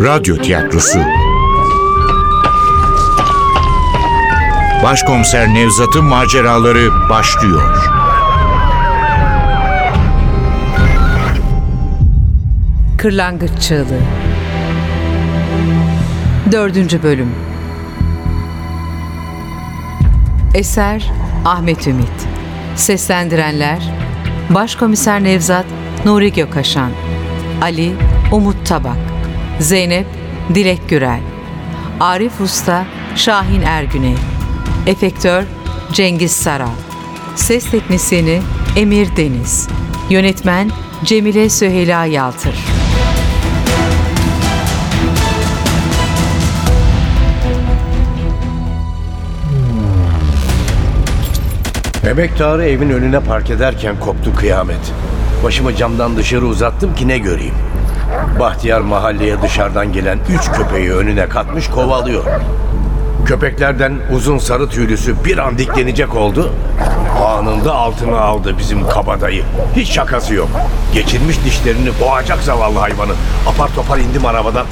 Radyo Tiyatrosu. Başkomiser Nevzat'ın maceraları başlıyor. Kırlangıç Çığlığı. Dördüncü Bölüm. Eser Ahmet Ümit. Seslendirenler Başkomiser Nevzat Nuri Gökaşan Ali Umut Tabak Zeynep Dilek Gürel Arif Usta Şahin Ergüney Efektör Cengiz Saral Ses Teknisini Emir Deniz Yönetmen Cemile Süheyla Yaltır Emektarı evin önüne park ederken koptu kıyamet. Başımı camdan dışarı uzattım ki ne göreyim. Bahtiyar mahalleye dışarıdan gelen üç köpeği önüne katmış kovalıyor. Köpeklerden uzun sarı tüylüsü bir an diklenecek oldu. Anında altına aldı bizim kabadayı. Hiç şakası yok. Geçirmiş dişlerini boğacak zavallı hayvanı. Apar topar indim arabadan.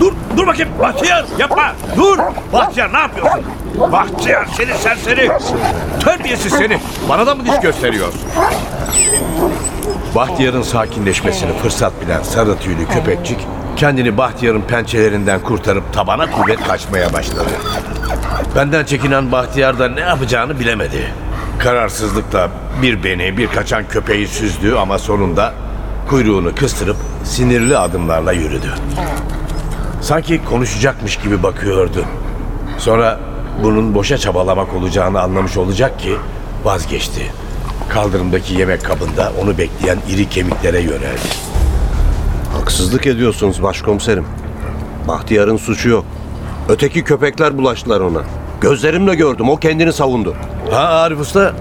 Dur, dur bakayım. Bahtiyar yapma. Dur. Bahtiyar ne yapıyorsun? Bahtiyar seni serseri. Terbiyesiz seni. Bana da mı diş gösteriyorsun? Bahtiyar'ın sakinleşmesini fırsat bilen sarı tüylü köpekçik kendini Bahtiyar'ın pençelerinden kurtarıp tabana kuvvet kaçmaya başladı. Benden çekinen Bahtiyar da ne yapacağını bilemedi. Kararsızlıkla bir beni bir kaçan köpeği süzdü ama sonunda kuyruğunu kıstırıp sinirli adımlarla yürüdü. Sanki konuşacakmış gibi bakıyordu. Sonra bunun boşa çabalamak olacağını anlamış olacak ki vazgeçti. Kaldırımdaki yemek kabında onu bekleyen iri kemiklere yöneldi. Haksızlık ediyorsunuz başkomiserim. Bahtiyar'ın suçu yok. Öteki köpekler bulaştılar ona. Gözlerimle gördüm o kendini savundu. Ha Arif Usta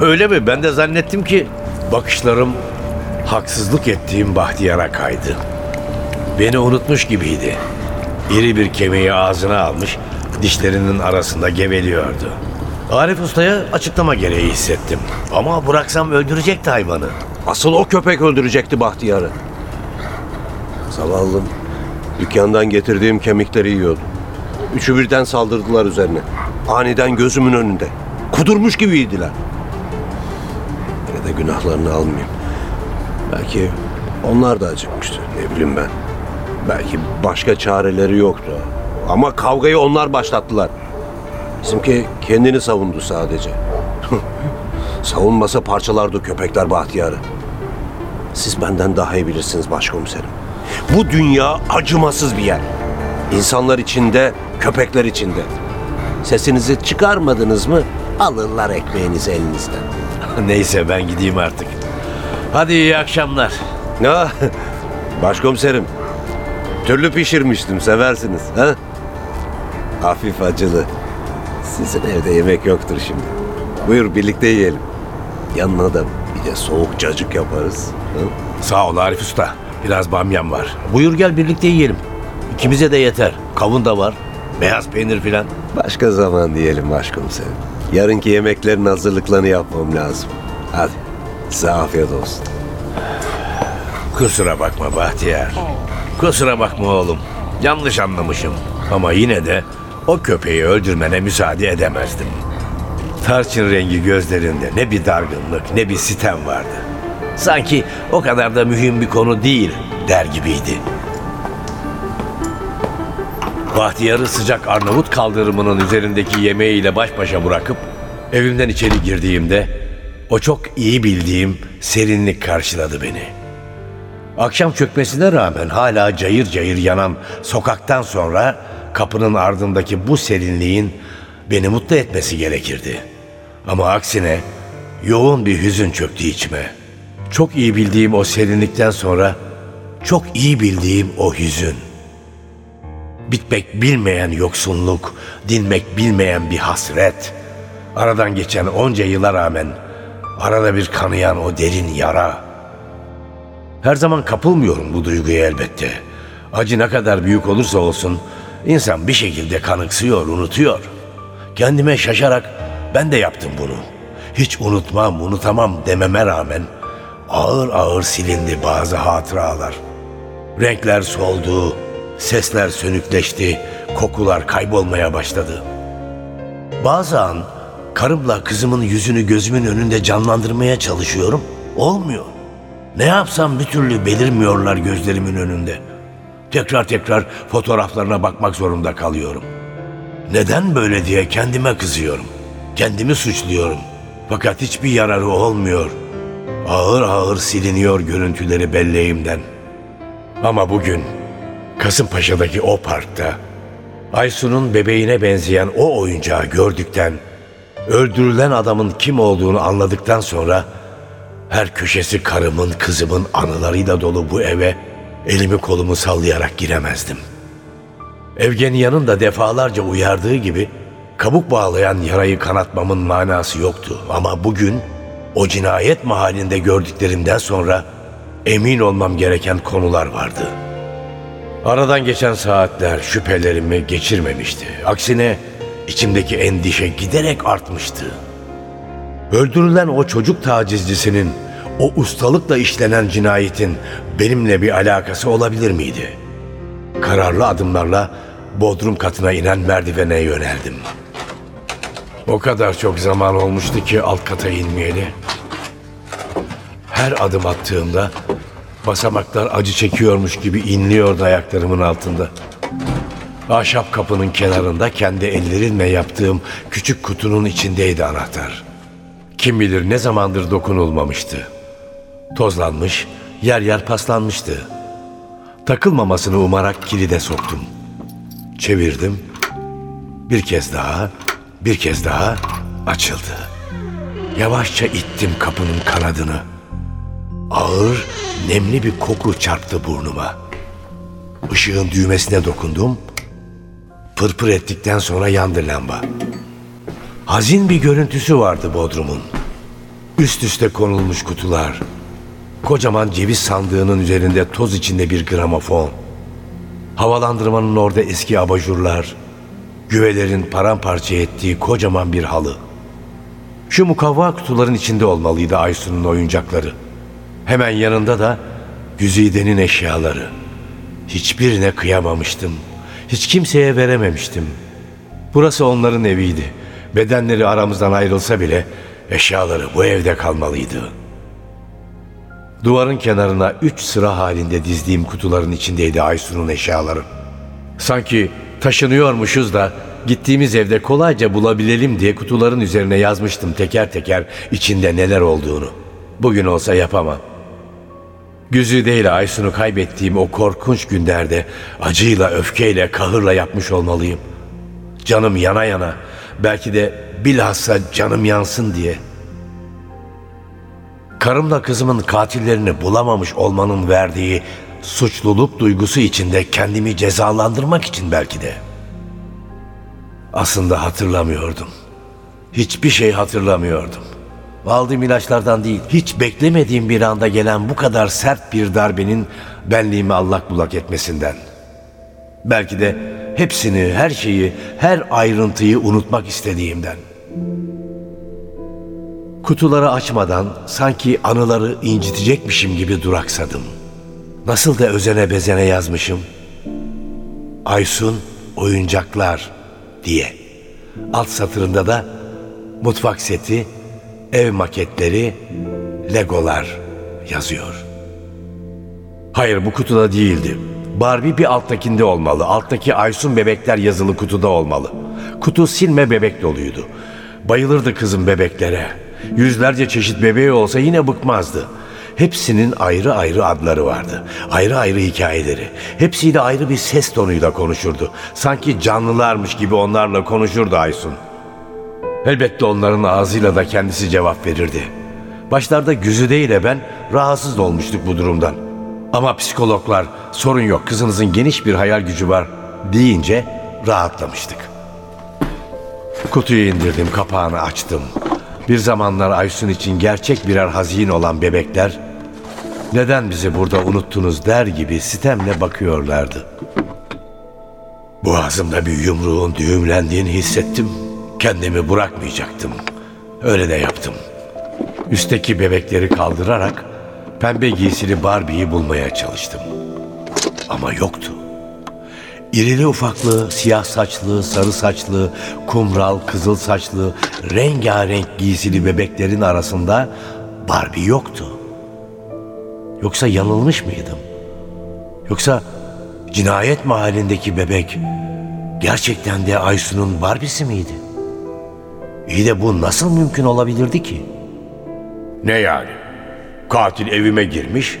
öyle mi? Ben de zannettim ki bakışlarım haksızlık ettiğim Bahtiyar'a kaydı. Beni unutmuş gibiydi. İri bir kemiği ağzına almış, dişlerinin arasında geveliyordu. Arif Usta'ya açıklama gereği hissettim. Ama bıraksam öldürecekti hayvanı. Asıl o köpek öldürecekti Bahtiyar'ı. Zavallım dükkandan getirdiğim kemikleri yiyordu. Üçü birden saldırdılar üzerine. Aniden gözümün önünde. Kudurmuş gibiydiler. Yine de günahlarını almayayım. Belki onlar da acıkmıştı. Ne bileyim ben. Belki başka çareleri yoktu. Ama kavgayı onlar başlattılar. Bizimki kendini savundu sadece. Savunmasa parçalardı köpekler Bahtiyar'ı. Siz benden daha iyi bilirsiniz başkomiserim. Bu dünya acımasız bir yer. İnsanlar içinde, köpekler içinde. Sesinizi çıkarmadınız mı alırlar ekmeğinizi elinizden. Neyse ben gideyim artık. Hadi iyi akşamlar. Ya başkomiserim. Türlü pişirmiştim seversiniz. Ha? Hafif acılı. Sizin evde yemek yoktur şimdi. Buyur birlikte yiyelim. Yanına da bir de soğuk cacık yaparız. Ha? Sağ ol Arif Usta. Biraz bamyam var. Buyur gel birlikte yiyelim. İkimize de yeter. Kavun da var. Beyaz peynir filan. Başka zaman diyelim başkomiserim. Yarınki yemeklerin hazırlıklarını yapmam lazım. Hadi size afiyet olsun. Kusura bakma Bahtiyar. Kusura bakma oğlum. Yanlış anlamışım. Ama yine de o köpeği öldürmene müsaade edemezdim. Tarçın rengi gözlerinde ne bir dargınlık ne bir sitem vardı. Sanki o kadar da mühim bir konu değil der gibiydi. Bahtiyar'ı sıcak Arnavut kaldırımının üzerindeki yemeğiyle baş başa bırakıp evimden içeri girdiğimde o çok iyi bildiğim serinlik karşıladı beni. Akşam çökmesine rağmen hala cayır cayır yanan sokaktan sonra kapının ardındaki bu serinliğin beni mutlu etmesi gerekirdi. Ama aksine yoğun bir hüzün çöktü içime. Çok iyi bildiğim o serinlikten sonra çok iyi bildiğim o hüzün. Bitmek bilmeyen yoksunluk, dinmek bilmeyen bir hasret. Aradan geçen onca yıla rağmen arada bir kanayan o derin yara. Her zaman kapılmıyorum bu duyguya elbette. Acı ne kadar büyük olursa olsun insan bir şekilde kanıksıyor, unutuyor. Kendime şaşarak ben de yaptım bunu. Hiç unutmam, unutamam dememe rağmen ağır ağır silindi bazı hatıralar. Renkler soldu, sesler sönükleşti, kokular kaybolmaya başladı. Bazı an karımla kızımın yüzünü gözümün önünde canlandırmaya çalışıyorum. Olmuyor. Ne yapsam bir türlü belirmiyorlar gözlerimin önünde. Tekrar tekrar fotoğraflarına bakmak zorunda kalıyorum. Neden böyle diye kendime kızıyorum. Kendimi suçluyorum. Fakat hiçbir yararı olmuyor. Ağır ağır siliniyor görüntüleri belleğimden. Ama bugün Kasımpaşa'daki o parkta Aysun'un bebeğine benzeyen o oyuncağı gördükten, öldürülen adamın kim olduğunu anladıktan sonra her köşesi karımın, kızımın anılarıyla dolu bu eve elimi kolumu sallayarak giremezdim. Evgeniyan'ın da defalarca uyardığı gibi kabuk bağlayan yarayı kanatmamın manası yoktu. Ama bugün o cinayet mahallinde gördüklerimden sonra emin olmam gereken konular vardı. Aradan geçen saatler şüphelerimi geçirmemişti. Aksine içimdeki endişe giderek artmıştı. Öldürülen o çocuk tacizcisinin, o ustalıkla işlenen cinayetin benimle bir alakası olabilir miydi? Kararlı adımlarla bodrum katına inen merdivene yöneldim. O kadar çok zaman olmuştu ki alt kata inmeyeli. Her adım attığımda basamaklar acı çekiyormuş gibi inliyordu ayaklarımın altında. Ahşap kapının kenarında kendi ellerimle yaptığım küçük kutunun içindeydi anahtar. Kim bilir ne zamandır dokunulmamıştı. Tozlanmış, yer yer paslanmıştı. Takılmamasını umarak kilide soktum. Çevirdim. Bir kez daha, bir kez daha açıldı. Yavaşça ittim kapının kanadını. Ağır, nemli bir koku çarptı burnuma. Işığın düğmesine dokundum. Pırpır ettikten sonra yandı lamba. Hazin bir görüntüsü vardı Bodrum'un. Üst üste konulmuş kutular. Kocaman ceviz sandığının üzerinde toz içinde bir gramofon. Havalandırmanın orada eski abajurlar. Güvelerin paramparça ettiği kocaman bir halı. Şu mukavva kutuların içinde olmalıydı Aysun'un oyuncakları. Hemen yanında da Güzide'nin eşyaları. Hiçbirine kıyamamıştım. Hiç kimseye verememiştim. Burası onların eviydi. Bedenleri aramızdan ayrılsa bile eşyaları bu evde kalmalıydı. Duvarın kenarına üç sıra halinde dizdiğim kutuların içindeydi Aysun'un eşyaları. Sanki taşınıyormuşuz da gittiğimiz evde kolayca bulabilelim diye kutuların üzerine yazmıştım teker teker içinde neler olduğunu. Bugün olsa yapamam. Güzide ile Aysun'u kaybettiğim o korkunç günlerde acıyla, öfkeyle, kahırla yapmış olmalıyım. Canım yana yana, belki de bilhassa canım yansın diye. Karımla kızımın katillerini bulamamış olmanın verdiği suçluluk duygusu içinde kendimi cezalandırmak için belki de. Aslında hatırlamıyordum. Hiçbir şey hatırlamıyordum. Aldığım ilaçlardan değil, hiç beklemediğim bir anda gelen bu kadar sert bir darbenin benliğimi allak bullak etmesinden. Belki de hepsini, her şeyi, her ayrıntıyı unutmak istediğimden. Kutuları açmadan sanki anıları incitecekmişim gibi duraksadım. Nasıl da özene bezene yazmışım. Aysun oyuncaklar diye. Alt satırında da mutfak seti, ev maketleri, legolar yazıyor. Hayır bu kutuda değildi. Barbie bir alttakinde olmalı. Alttaki Aysun bebekler yazılı kutuda olmalı. Kutu silme bebek doluydu. Bayılırdı kızım bebeklere. Yüzlerce çeşit bebeği olsa yine bıkmazdı. Hepsinin ayrı ayrı adları vardı. Ayrı ayrı hikayeleri. Hepsiyle ayrı bir ses tonuyla konuşurdu. Sanki canlılarmış gibi onlarla konuşurdu Aysun. Elbette onların ağzıyla da kendisi cevap verirdi. Başlarda Güzide ile ben rahatsız olmuştuk bu durumdan. Ama psikologlar sorun yok kızınızın geniş bir hayal gücü var deyince rahatlamıştık. Kutuyu indirdim kapağını açtım. Bir zamanlar Aysun için gerçek birer hazin olan bebekler neden bizi burada unuttunuz der gibi sitemle bakıyorlardı. Boğazımda bir yumruğun düğümlendiğini hissettim. Kendimi bırakmayacaktım. Öyle de yaptım. Üstteki bebekleri kaldırarak pembe giysili Barbie'yi bulmaya çalıştım. ama yoktu. İrili ufaklı, siyah saçlı, sarı saçlı, kumral, kızıl saçlı, rengarenk giysili bebeklerin arasında Barbie yoktu. Yoksa yanılmış mıydım? Yoksa cinayet mahallindeki bebek gerçekten de Aysun'un Barbie'si miydi? İyi de bu nasıl mümkün olabilirdi ki? Ne yani? Katil evime girmiş,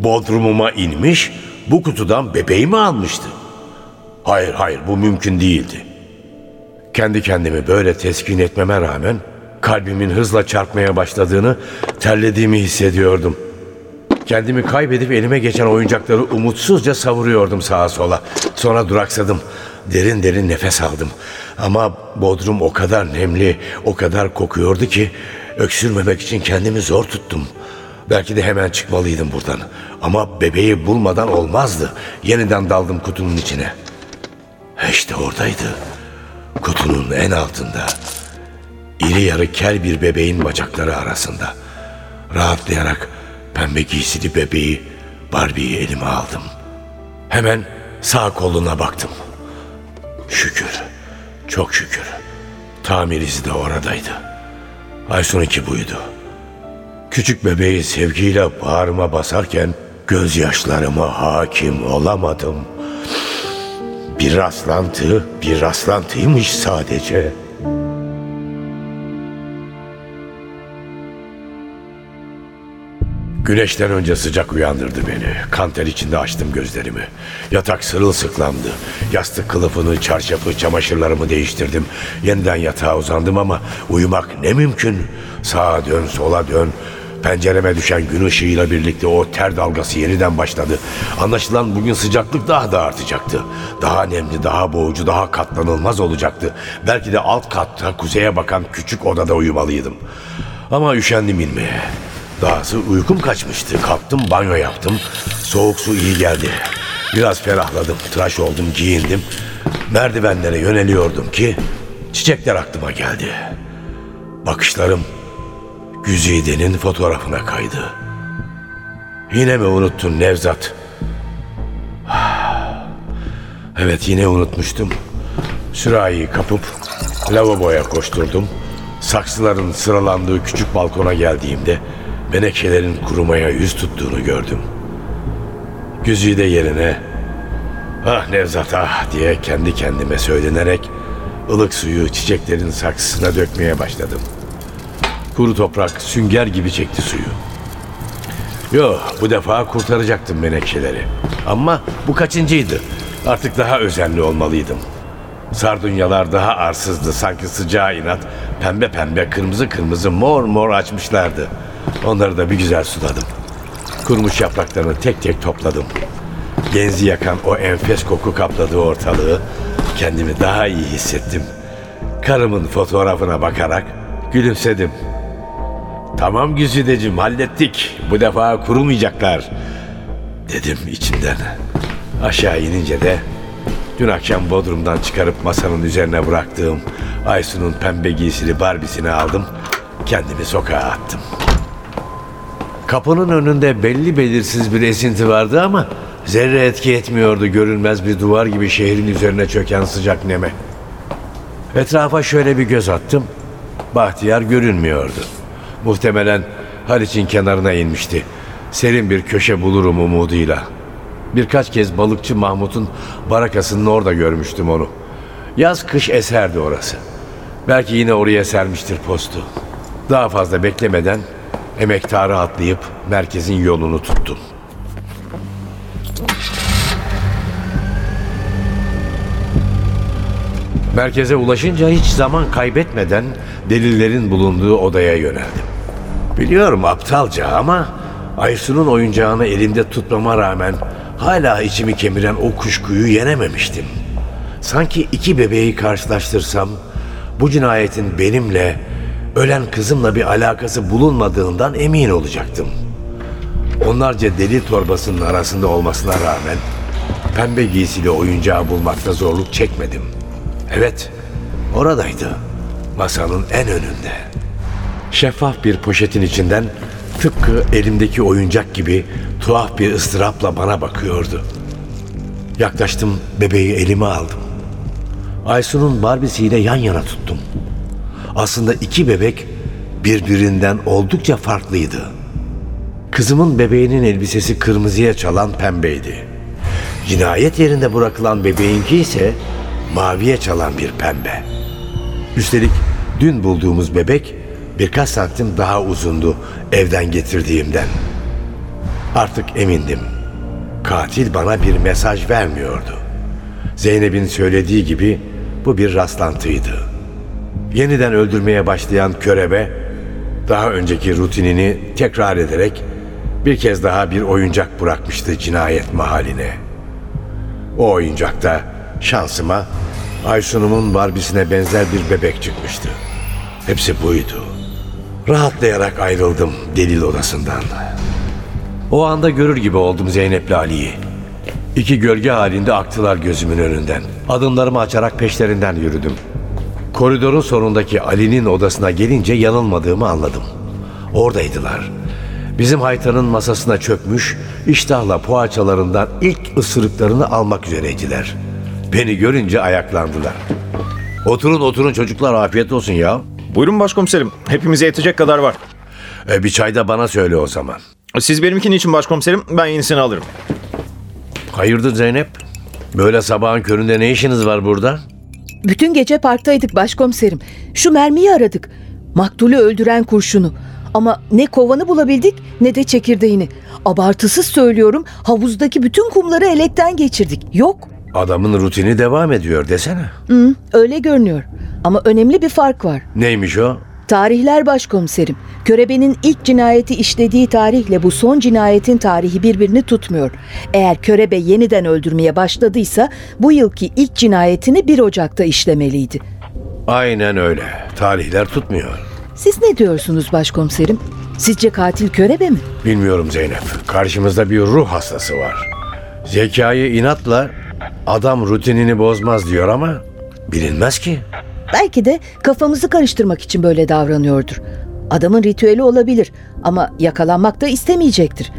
bodrumuma inmiş, bu kutudan bebeğimi almıştı. Hayır hayır bu mümkün değildi. Kendi kendimi böyle teskin etmeme rağmen kalbimin hızla çarpmaya başladığını, terlediğimi hissediyordum. Kendimi kaybedip elime geçen oyuncakları umutsuzca savuruyordum sağa sola. Sonra duraksadım. Derin derin nefes aldım. Ama bodrum o kadar nemli, o kadar kokuyordu ki öksürmemek için kendimi zor tuttum. Belki de hemen çıkmalıydım buradan. Ama bebeği bulmadan olmazdı. Yeniden daldım kutunun içine. İşte oradaydı. Kutunun en altında. İri yarı kel bir bebeğin bacakları arasında. Rahatlayarak pembe giysili bebeği Barbie'yi elime aldım. Hemen sağ koluna baktım. Şükür, çok şükür. Tamir izi de oradaydı. Aysun'unki buydu. Küçük bebeği sevgiyle bağrıma basarken gözyaşlarıma hakim olamadım. Bir rastlantı, bir rastlantıymış sadece. Güneşten önce sıcak uyandırdı beni. Kanter içinde açtım gözlerimi. Yatak sırılsıklamdı. Yastık kılıfını, çarşafı, çamaşırlarımı değiştirdim. Yeniden yatağa uzandım ama uyumak ne mümkün. Sağa dön, sola dön. Pencereme düşen gün ışığıyla birlikte o ter dalgası yeniden başladı. Anlaşılan bugün sıcaklık daha da artacaktı. Daha nemli, daha boğucu, daha katlanılmaz olacaktı. Belki de alt katta kuzeye bakan küçük odada uyumalıydım. Ama üşendim inmeye. Dahası uykum kaçmıştı. Kalktım banyo yaptım. Soğuk su iyi geldi. Biraz ferahladım. Tıraş oldum, giyindim. Merdivenlere yöneliyordum ki çiçekler aklıma geldi. Bakışlarım Güzide'nin fotoğrafına kaydı. Yine mi unuttun Nevzat? Evet yine unutmuştum. Sürahiyi kapıp lavaboya koşturdum. Saksıların sıralandığı küçük balkona geldiğimde menekşelerin kurumaya yüz tuttuğunu gördüm. Güzide yerine ah Nevzat ah diye kendi kendime söylenerek ılık suyu çiçeklerin saksısına dökmeye başladım. Kuru toprak sünger gibi çekti suyu. Yo bu defa kurtaracaktım menekşeleri. Ama bu kaçıncıydı? Artık daha özenli olmalıydım. Sardunyalar daha arsızdı sanki sıcağı inat. Pembe pembe kırmızı kırmızı mor mor açmışlardı. Onları da bir güzel suladım. Kurumuş yapraklarını tek tek topladım. Genzi yakan o enfes koku kapladığı ortalığı kendimi daha iyi hissettim. Karımın fotoğrafına bakarak gülümsedim. Tamam Güzideciğim hallettik. Bu defa kurumayacaklar. Dedim içimden. Aşağı inince de dün akşam Bodrum'dan çıkarıp masanın üzerine bıraktığım Aysun'un pembe giysili barbisini aldım. Kendimi sokağa attım. Kapının önünde belli belirsiz bir esinti vardı ama zerre etki etmiyordu görünmez bir duvar gibi şehrin üzerine çöken sıcak neme. Etrafa şöyle bir göz attım. Bahtiyar görünmüyordu. Muhtemelen Haliç'in kenarına inmişti. Serin bir köşe bulurum umuduyla. Birkaç kez balıkçı Mahmut'un barakasının orada görmüştüm onu. Yaz kış eserdi orası. Belki yine oraya sermiştir postu. Daha fazla beklemeden emektarı atlayıp merkezin yolunu tuttum. Merkeze ulaşınca hiç zaman kaybetmeden delillerin bulunduğu odaya yöneldim. Biliyorum aptalca ama Aysun'un oyuncağını elimde tutmama rağmen hala içimi kemiren o kuşkuyu yenememiştim. Sanki iki bebeği karşılaştırsam bu cinayetin benimle ölen kızımla bir alakası bulunmadığından emin olacaktım. Onlarca deli torbasının arasında olmasına rağmen pembe giysili oyuncağı bulmakta zorluk çekmedim. Evet, oradaydı. Masanın en önünde. Şeffaf bir poşetin içinden tıpkı elimdeki oyuncak gibi tuhaf bir ıstırapla bana bakıyordu. Yaklaştım, bebeği elime aldım. Aysun'un Barbie'siyle yan yana tuttum. Aslında iki bebek birbirinden oldukça farklıydı. Kızımın bebeğinin elbisesi kırmızıya çalan pembeydi. Cinayet yerinde bırakılan bebeğinki ise maviye çalan bir pembe. Üstelik dün bulduğumuz bebek birkaç santim daha uzundu evden getirdiğimden. Artık emindim. Katil bana bir mesaj vermiyordu. Zeynep'in söylediği gibi bu bir rastlantıydı. Yeniden öldürmeye başlayan körebe daha önceki rutinini tekrar ederek bir kez daha bir oyuncak bırakmıştı cinayet mahaline. O oyuncakta şansıma Aysun'umun Barbie'sine benzer bir bebek çıkmıştı. Hepsi buydu. Rahatlayarak ayrıldım delil odasından. O anda görür gibi oldum Zeynep'le Ali'yi. İki gölge halinde aktılar gözümün önünden. Adımlarımı açarak peşlerinden yürüdüm. Koridorun sonundaki Ali'nin odasına gelince yanılmadığımı anladım. Oradaydılar. Bizim haytanın masasına çökmüş, iştahla poğaçalarından ilk ısırıklarını almak üzereydiler. Beni görünce ayaklandılar. Oturun oturun çocuklar afiyet olsun ya. Buyurun başkomiserim. Hepimize yetecek kadar var. E, bir çay da bana söyle o zaman. Siz benimkini için başkomiserim, ben yenisini alırım. Hayırdır Zeynep? Böyle sabahın köründe ne işiniz var burada? Bütün gece parktaydık başkomiserim. Şu mermiyi aradık. Maktulü öldüren kurşunu. Ama ne kovanı bulabildik ne de çekirdeğini. Abartısız söylüyorum havuzdaki bütün kumları elekten geçirdik. Yok. Adamın rutini devam ediyor desene. Hı, öyle görünüyor. Ama önemli bir fark var. Neymiş o? Tarihler başkomiserim. Körebe'nin ilk cinayeti işlediği tarihle bu son cinayetin tarihi birbirini tutmuyor. Eğer Körebe yeniden öldürmeye başladıysa bu yılki ilk cinayetini 1 Ocak'ta işlemeliydi. Aynen öyle. Tarihler tutmuyor. Siz ne diyorsunuz başkomiserim? Sizce katil Körebe mi? Bilmiyorum Zeynep. Karşımızda bir ruh hastası var. Zekayı inatla adam rutinini bozmaz diyor ama bilinmez ki. Belki de kafamızı karıştırmak için böyle davranıyordur. Adamın ritüeli olabilir ama yakalanmak da istemeyecektir.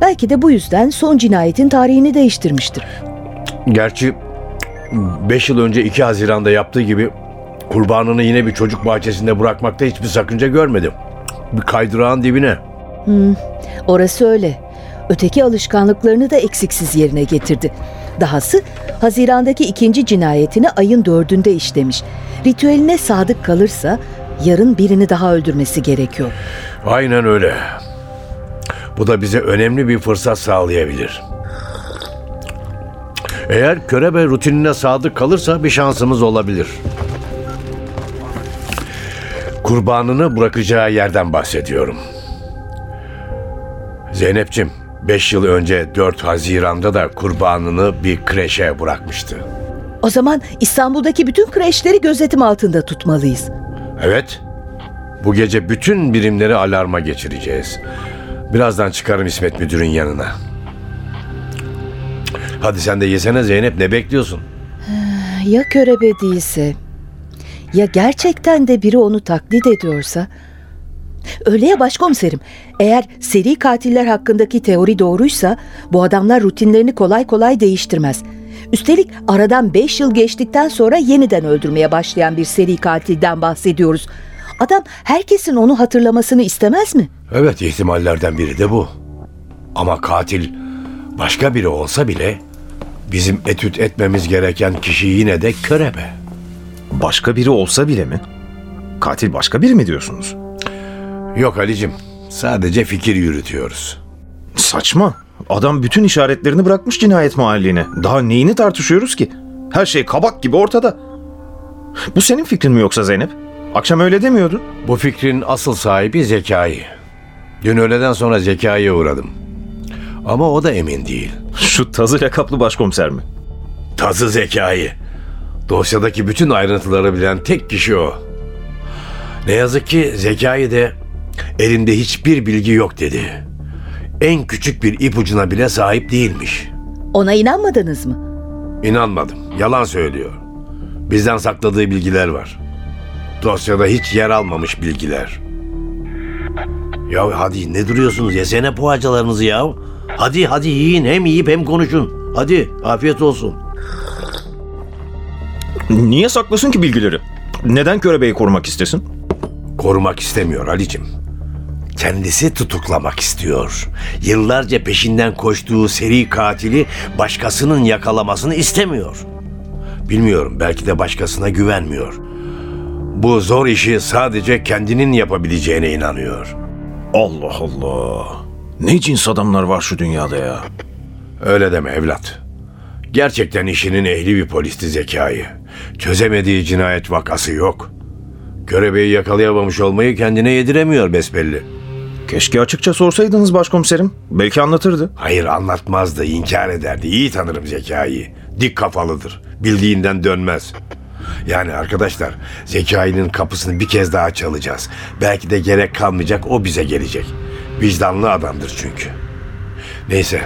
Belki de bu yüzden son cinayetin tarihini değiştirmiştir. Gerçi 5 yıl önce 2 Haziran'da yaptığı gibi kurbanını yine bir çocuk bahçesinde bırakmakta hiçbir sakınca görmedim. Bir kaydırağın dibine. Orası öyle. Öteki alışkanlıklarını da eksiksiz yerine getirdi. Dahası Haziran'daki ikinci cinayetini ayın dördünde işlemiş. Ritüeline sadık kalırsa yarın birini daha öldürmesi gerekiyor. Aynen öyle. Bu da bize önemli bir fırsat sağlayabilir. Eğer körebe rutinine sadık kalırsa bir şansımız olabilir. Kurbanını bırakacağı yerden bahsediyorum. Zeynep'ciğim, 5 yıl önce 4 Haziran'da da kurbanını bir kreşe bırakmıştı. O zaman İstanbul'daki bütün kreşleri gözetim altında tutmalıyız. Evet. Bu gece bütün birimleri alarma geçireceğiz. Birazdan çıkarım İsmet Müdür'ün yanına. Hadi sen de yesene Zeynep ne bekliyorsun? Ya körebe değilse? Ya gerçekten de biri onu taklit ediyorsa? Öyle ya başkomiserim. Eğer seri katiller hakkındaki teori doğruysa bu adamlar rutinlerini kolay kolay değiştirmez. Üstelik aradan 5 yıl geçtikten sonra yeniden öldürmeye başlayan bir seri katilden bahsediyoruz. Adam herkesin onu hatırlamasını istemez mi? Evet ihtimallerden biri de bu. Ama katil başka biri olsa bile bizim etüt etmemiz gereken kişi yine de körebe. Başka biri olsa bile mi? Katil başka biri mi diyorsunuz? Yok Ali'cim sadece fikir yürütüyoruz. Saçma. Adam bütün işaretlerini bırakmış cinayet mahalline. Daha neyini tartışıyoruz ki? Her şey kabak gibi ortada. Bu senin fikrin mi yoksa Zeynep? Akşam öyle demiyordun. Bu fikrin asıl sahibi Zekai. Dün öğleden sonra Zekai'ye uğradım. Ama o da emin değil. Şu tazı lakaplı başkomiser mi? Tazı Zekai. Dosyadaki bütün ayrıntıları bilen tek kişi o. Ne yazık ki Zekai de elinde hiçbir bilgi yok dedi. En küçük bir ipucuna bile sahip değilmiş. Ona inanmadınız mı? İnanmadım. Yalan söylüyor. Bizden sakladığı bilgiler var. Dosyada hiç yer almamış bilgiler. Ya hadi ne duruyorsunuz? Yesene poğaçalarınızı ya. Hadi hadi yiyin hem yiyip hem konuşun. Hadi afiyet olsun. Niye saklasın ki bilgileri? Neden körebeyi korumak istesin? Korumak istemiyor Ali'cim. Kendisi tutuklamak istiyor. Yıllarca peşinden koştuğu seri katili başkasının yakalamasını istemiyor. Bilmiyorum belki de başkasına güvenmiyor. Bu zor işi sadece kendinin yapabileceğine inanıyor. Allah Allah. Ne cins adamlar var şu dünyada ya. Öyle deme evlat. Gerçekten işinin ehli bir polisti zekayı. Çözemediği cinayet vakası yok. Körebeyi yakalayamamış olmayı kendine yediremiyor besbelli. Keşke açıkça sorsaydınız başkomiserim. Belki anlatırdı. Hayır anlatmazdı, inkar ederdi. İyi tanırım zekayı. Dik kafalıdır. Bildiğinden dönmez. Yani arkadaşlar Zekai'nin kapısını bir kez daha çalacağız. Belki de gerek kalmayacak o bize gelecek. Vicdanlı adamdır çünkü. Neyse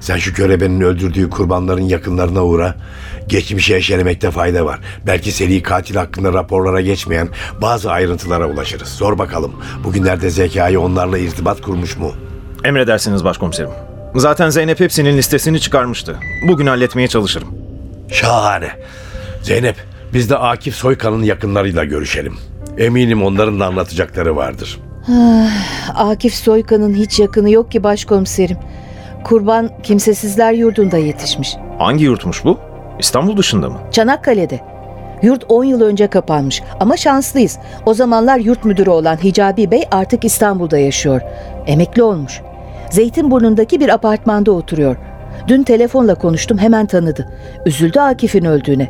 sen şu körebenin öldürdüğü kurbanların yakınlarına uğra. Geçmişe eşelemekte fayda var. Belki seri katil hakkında raporlara geçmeyen bazı ayrıntılara ulaşırız. Sor bakalım bugünlerde Zekai onlarla irtibat kurmuş mu? Emredersiniz başkomiserim. Zaten Zeynep hepsinin listesini çıkarmıştı. Bugün halletmeye çalışırım. Şahane. Zeynep, biz de Akif Soykan'ın yakınlarıyla görüşelim. Eminim onların da anlatacakları vardır. Akif Soykan'ın hiç yakını yok ki başkomiserim. Kurban kimsesizler yurdunda yetişmiş. Hangi yurtmuş bu? İstanbul dışında mı? Çanakkale'de. Yurt 10 yıl önce kapanmış ama şanslıyız. O zamanlar yurt müdürü olan Hicabi Bey artık İstanbul'da yaşıyor. Emekli olmuş. Zeytinburnu'ndaki bir apartmanda oturuyor. Dün telefonla konuştum hemen tanıdı. Üzüldü Akif'in öldüğüne.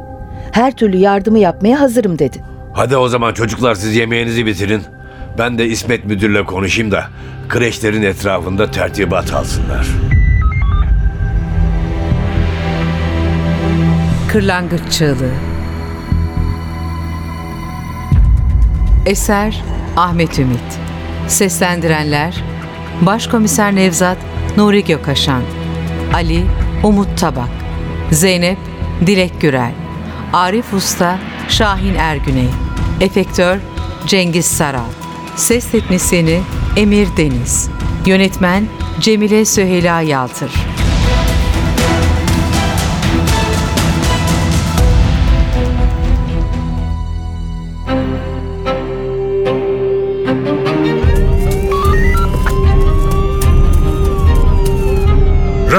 Her türlü yardımı yapmaya hazırım dedi. Hadi o zaman çocuklar siz yemeğinizi bitirin. Ben de İsmet Müdür'le konuşayım da kreşlerin etrafında tertibat alsınlar. Kırlangıç Çığlığı. Eser Ahmet Ümit. Seslendirenler Başkomiser Nevzat Nuri Gökaşan Ali Umut Tabak Zeynep Dilek Gürel Arif Usta Şahin Ergüney Efektör Cengiz Saral Ses Teknisyeni Emir Deniz Yönetmen Cemile Süheyla Yaltır